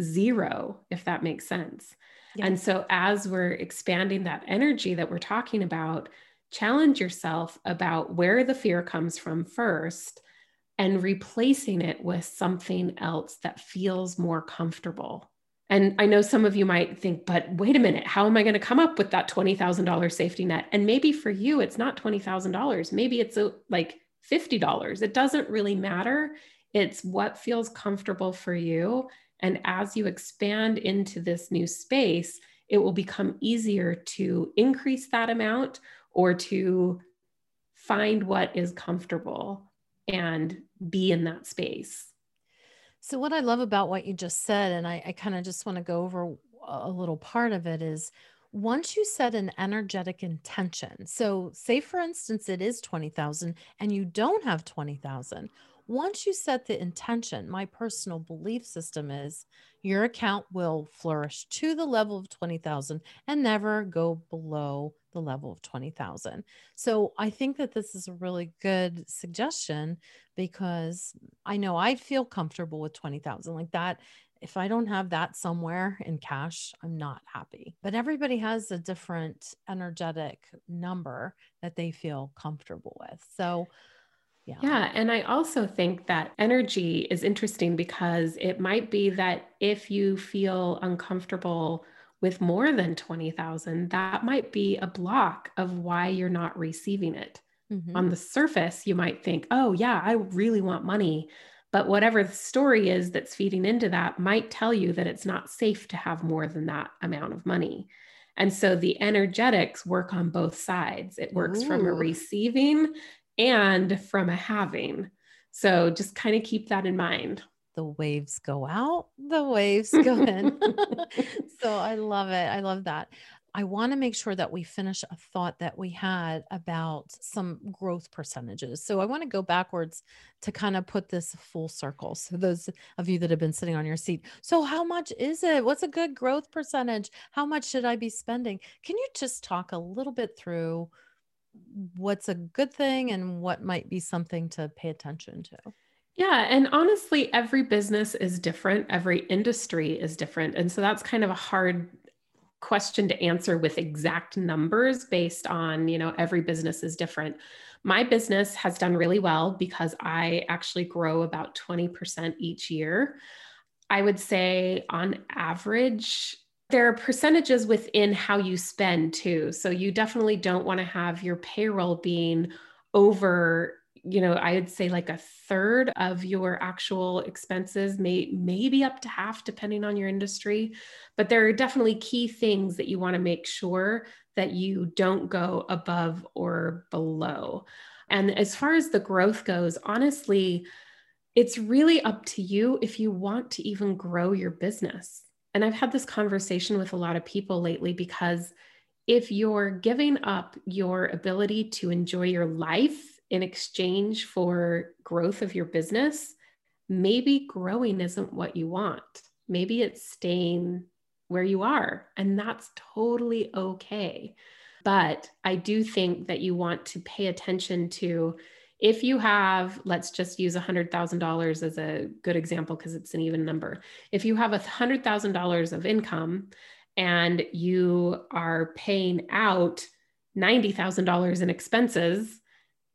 zero, if that makes sense. Yeah. And so, as we're expanding that energy that we're talking about, challenge yourself about where the fear comes from first and replacing it with something else that feels more comfortable. And I know some of you might think, but wait a minute, how am I going to come up with that $20,000 safety net? And maybe for you, it's not $20,000. Maybe it's a, like $50. It doesn't really matter. It's what feels comfortable for you. And as you expand into this new space, it will become easier to increase that amount or to find what is comfortable and be in that space. So, what I love about what you just said, and I, I kind of just want to go over a little part of it, is once you set an energetic intention. So, say for instance, it is 20,000 and you don't have 20,000 once you set the intention, my personal belief system is your account will flourish to the level of 20,000 and never go below the level of 20,000. So I think that this is a really good suggestion because I know I feel comfortable with 20,000 like that. If I don't have that somewhere in cash, I'm not happy. But everybody has a different energetic number that they feel comfortable with. So yeah. yeah. And I also think that energy is interesting because it might be that if you feel uncomfortable with more than 20,000, that might be a block of why you're not receiving it. Mm-hmm. On the surface, you might think, oh, yeah, I really want money. But whatever the story is that's feeding into that might tell you that it's not safe to have more than that amount of money. And so the energetics work on both sides. It works Ooh. from a receiving and from a having. So just kind of keep that in mind. The waves go out, the waves go *laughs* in. *laughs* so I love it. I love that. I want to make sure that we finish a thought that we had about some growth percentages. So I want to go backwards to kind of put this full circle. So those of you that have been sitting on your seat. So how much is it? What's a good growth percentage? How much should I be spending? Can you just talk a little bit through what's a good thing and what might be something to pay attention to? Yeah. And honestly, every business is different, every industry is different. And so that's kind of a hard question to answer with exact numbers based on, you know, every business is different. My business has done really well because I actually grow about 20% each year. I would say on average, there are percentages within how you spend too. So you definitely don't want to have your payroll being over you know i would say like a third of your actual expenses may maybe up to half depending on your industry. But there are definitely key things that you want to make sure that you don't go above or below. And as far as the growth goes honestly it's really up to you if you want to even grow your business and i've had this conversation with a lot of people lately because if you're giving up your ability to enjoy your life in exchange for growth of your business, maybe growing isn't what you want. Maybe it's staying where you are, and that's totally okay. But I do think that you want to pay attention to if you have, let's just use $100,000 as a good example because it's an even number. If you have $100,000 of income and you are paying out $90,000 in expenses,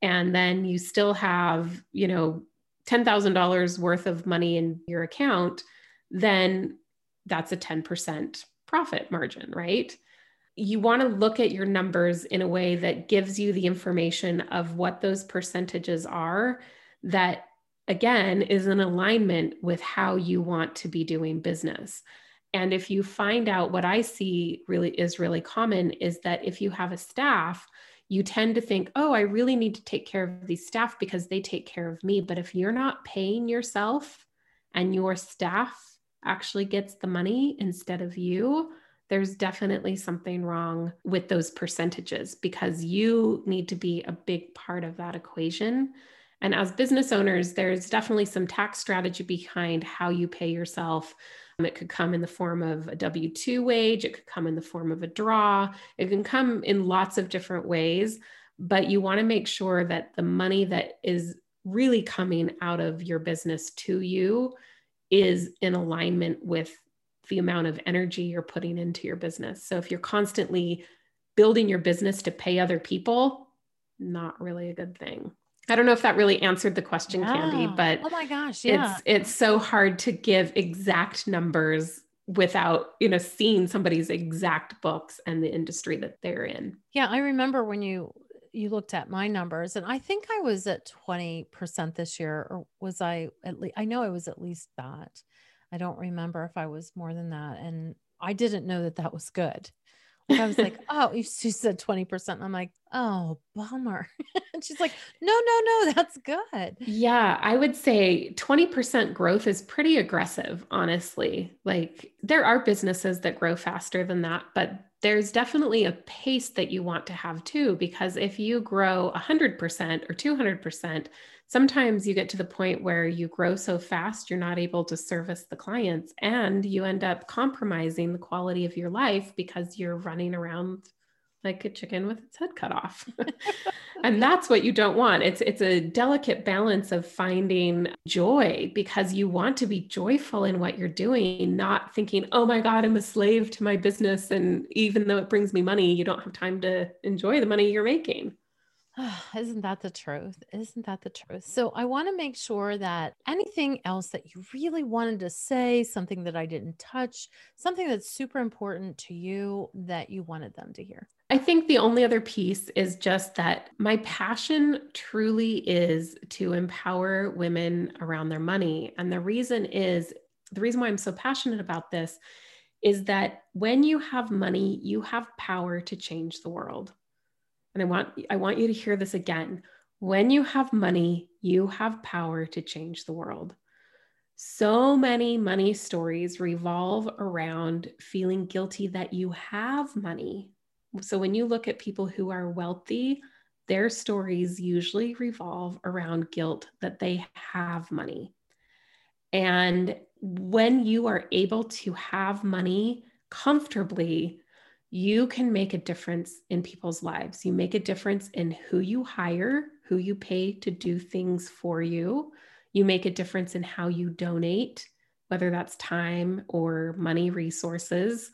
and then you still have, you know, $10,000 worth of money in your account, then that's a 10% profit margin, right? You want to look at your numbers in a way that gives you the information of what those percentages are that again is in alignment with how you want to be doing business. And if you find out what I see really is really common is that if you have a staff you tend to think, oh, I really need to take care of these staff because they take care of me. But if you're not paying yourself and your staff actually gets the money instead of you, there's definitely something wrong with those percentages because you need to be a big part of that equation. And as business owners, there's definitely some tax strategy behind how you pay yourself um, it could come in the form of a W 2 wage, it could come in the form of a draw, it can come in lots of different ways. But you want to make sure that the money that is really coming out of your business to you is in alignment with the amount of energy you're putting into your business. So if you're constantly building your business to pay other people, not really a good thing. I don't know if that really answered the question, yeah. Candy, but oh my gosh, yeah. It's it's so hard to give exact numbers without, you know, seeing somebody's exact books and the industry that they're in. Yeah, I remember when you you looked at my numbers and I think I was at 20% this year or was I at least I know I was at least that. I don't remember if I was more than that and I didn't know that that was good. Like I was like, *laughs* oh, *laughs* you said 20%. I'm like, oh, bummer. *laughs* and she's like, no, no, no, that's good. Yeah, I would say 20% growth is pretty aggressive, honestly. Like there are businesses that grow faster than that, but there's definitely a pace that you want to have too, because if you grow 100% or 200%, sometimes you get to the point where you grow so fast you're not able to service the clients and you end up compromising the quality of your life because you're running around like a chicken with its head cut off. *laughs* *laughs* and that's what you don't want. It's it's a delicate balance of finding joy because you want to be joyful in what you're doing, not thinking, "Oh my god, I'm a slave to my business and even though it brings me money, you don't have time to enjoy the money you're making." *sighs* Isn't that the truth? Isn't that the truth? So, I want to make sure that anything else that you really wanted to say, something that I didn't touch, something that's super important to you that you wanted them to hear. I think the only other piece is just that my passion truly is to empower women around their money. And the reason is the reason why I'm so passionate about this is that when you have money, you have power to change the world and I want I want you to hear this again. When you have money, you have power to change the world. So many money stories revolve around feeling guilty that you have money. So when you look at people who are wealthy, their stories usually revolve around guilt that they have money. And when you are able to have money comfortably, you can make a difference in people's lives. You make a difference in who you hire, who you pay to do things for you. You make a difference in how you donate, whether that's time or money resources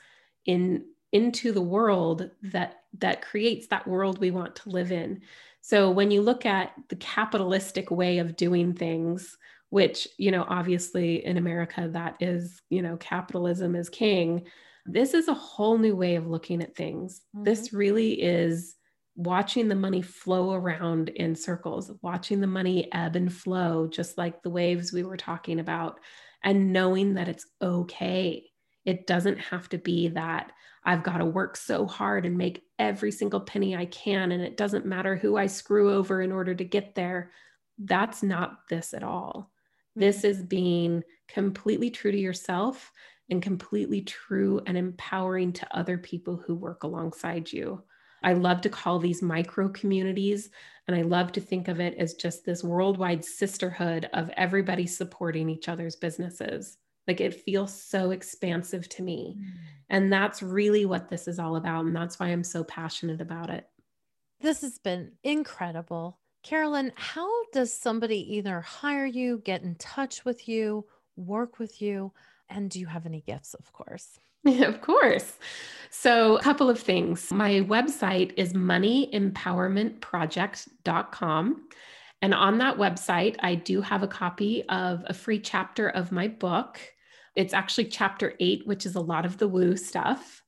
in into the world that that creates that world we want to live in. So when you look at the capitalistic way of doing things, which, you know, obviously in America that is, you know, capitalism is king this is a whole new way of looking at things. Mm-hmm. This really is watching the money flow around in circles, watching the money ebb and flow, just like the waves we were talking about, and knowing that it's okay. It doesn't have to be that I've got to work so hard and make every single penny I can, and it doesn't matter who I screw over in order to get there. That's not this at all. Mm-hmm. This is being completely true to yourself and completely true and empowering to other people who work alongside you. I love to call these micro communities, and I love to think of it as just this worldwide sisterhood of everybody supporting each other's businesses. Like it feels so expansive to me. Mm. And that's really what this is all about. And that's why I'm so passionate about it. This has been incredible. Carolynn, how does somebody either hire you, get in touch with you, work with you? And do you have any gifts, of course? *laughs* of course. So, a couple of things. My website is moneyempowermentproject.com. And on that website, I do have a copy of a free chapter of my book. It's actually chapter eight, which is a lot of the woo stuff.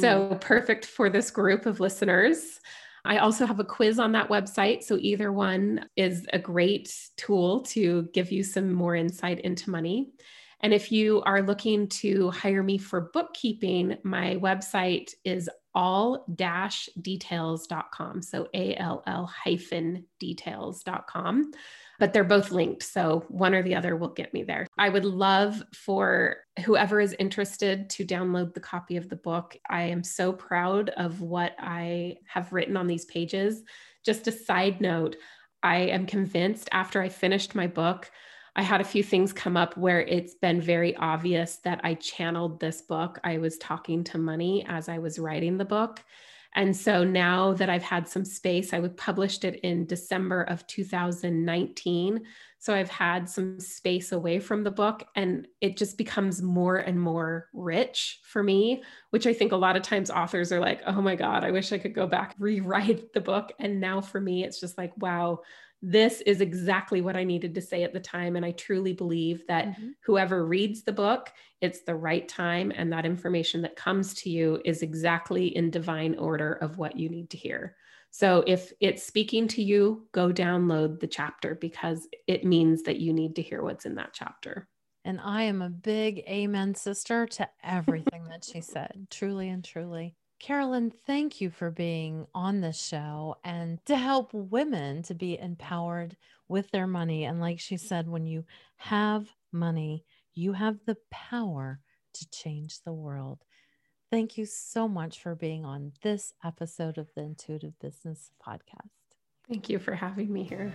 So, perfect for this group of listeners. I also have a quiz on that website. So, either one is a great tool to give you some more insight into money. And if you are looking to hire me for bookkeeping, my website is all details.com. So A L L hyphen details.com. But they're both linked. So one or the other will get me there. I would love for whoever is interested to download the copy of the book. I am so proud of what I have written on these pages. Just a side note, I am convinced after I finished my book, I had a few things come up where it's been very obvious that I channeled this book. I was talking to money as I was writing the book. And so now that I've had some space, I published it in December of 2019. So I've had some space away from the book and it just becomes more and more rich for me, which I think a lot of times authors are like, oh my God, I wish I could go back, rewrite the book. And now for me, it's just like, wow, this is exactly what I needed to say at the time. And I truly believe that mm-hmm. whoever reads the book, it's the right time. And that information that comes to you is exactly in divine order of what you need to hear. So if it's speaking to you, go download the chapter because it means that you need to hear what's in that chapter. And I am a big amen sister to everything that she said, truly and truly. Carolynn, thank you for being on this show and to help women to be empowered with their money. And like she said, when you have money, you have the power to change the world. Thank you so much for being on this episode of the Intuitive Business Podcast. Thank you for having me here.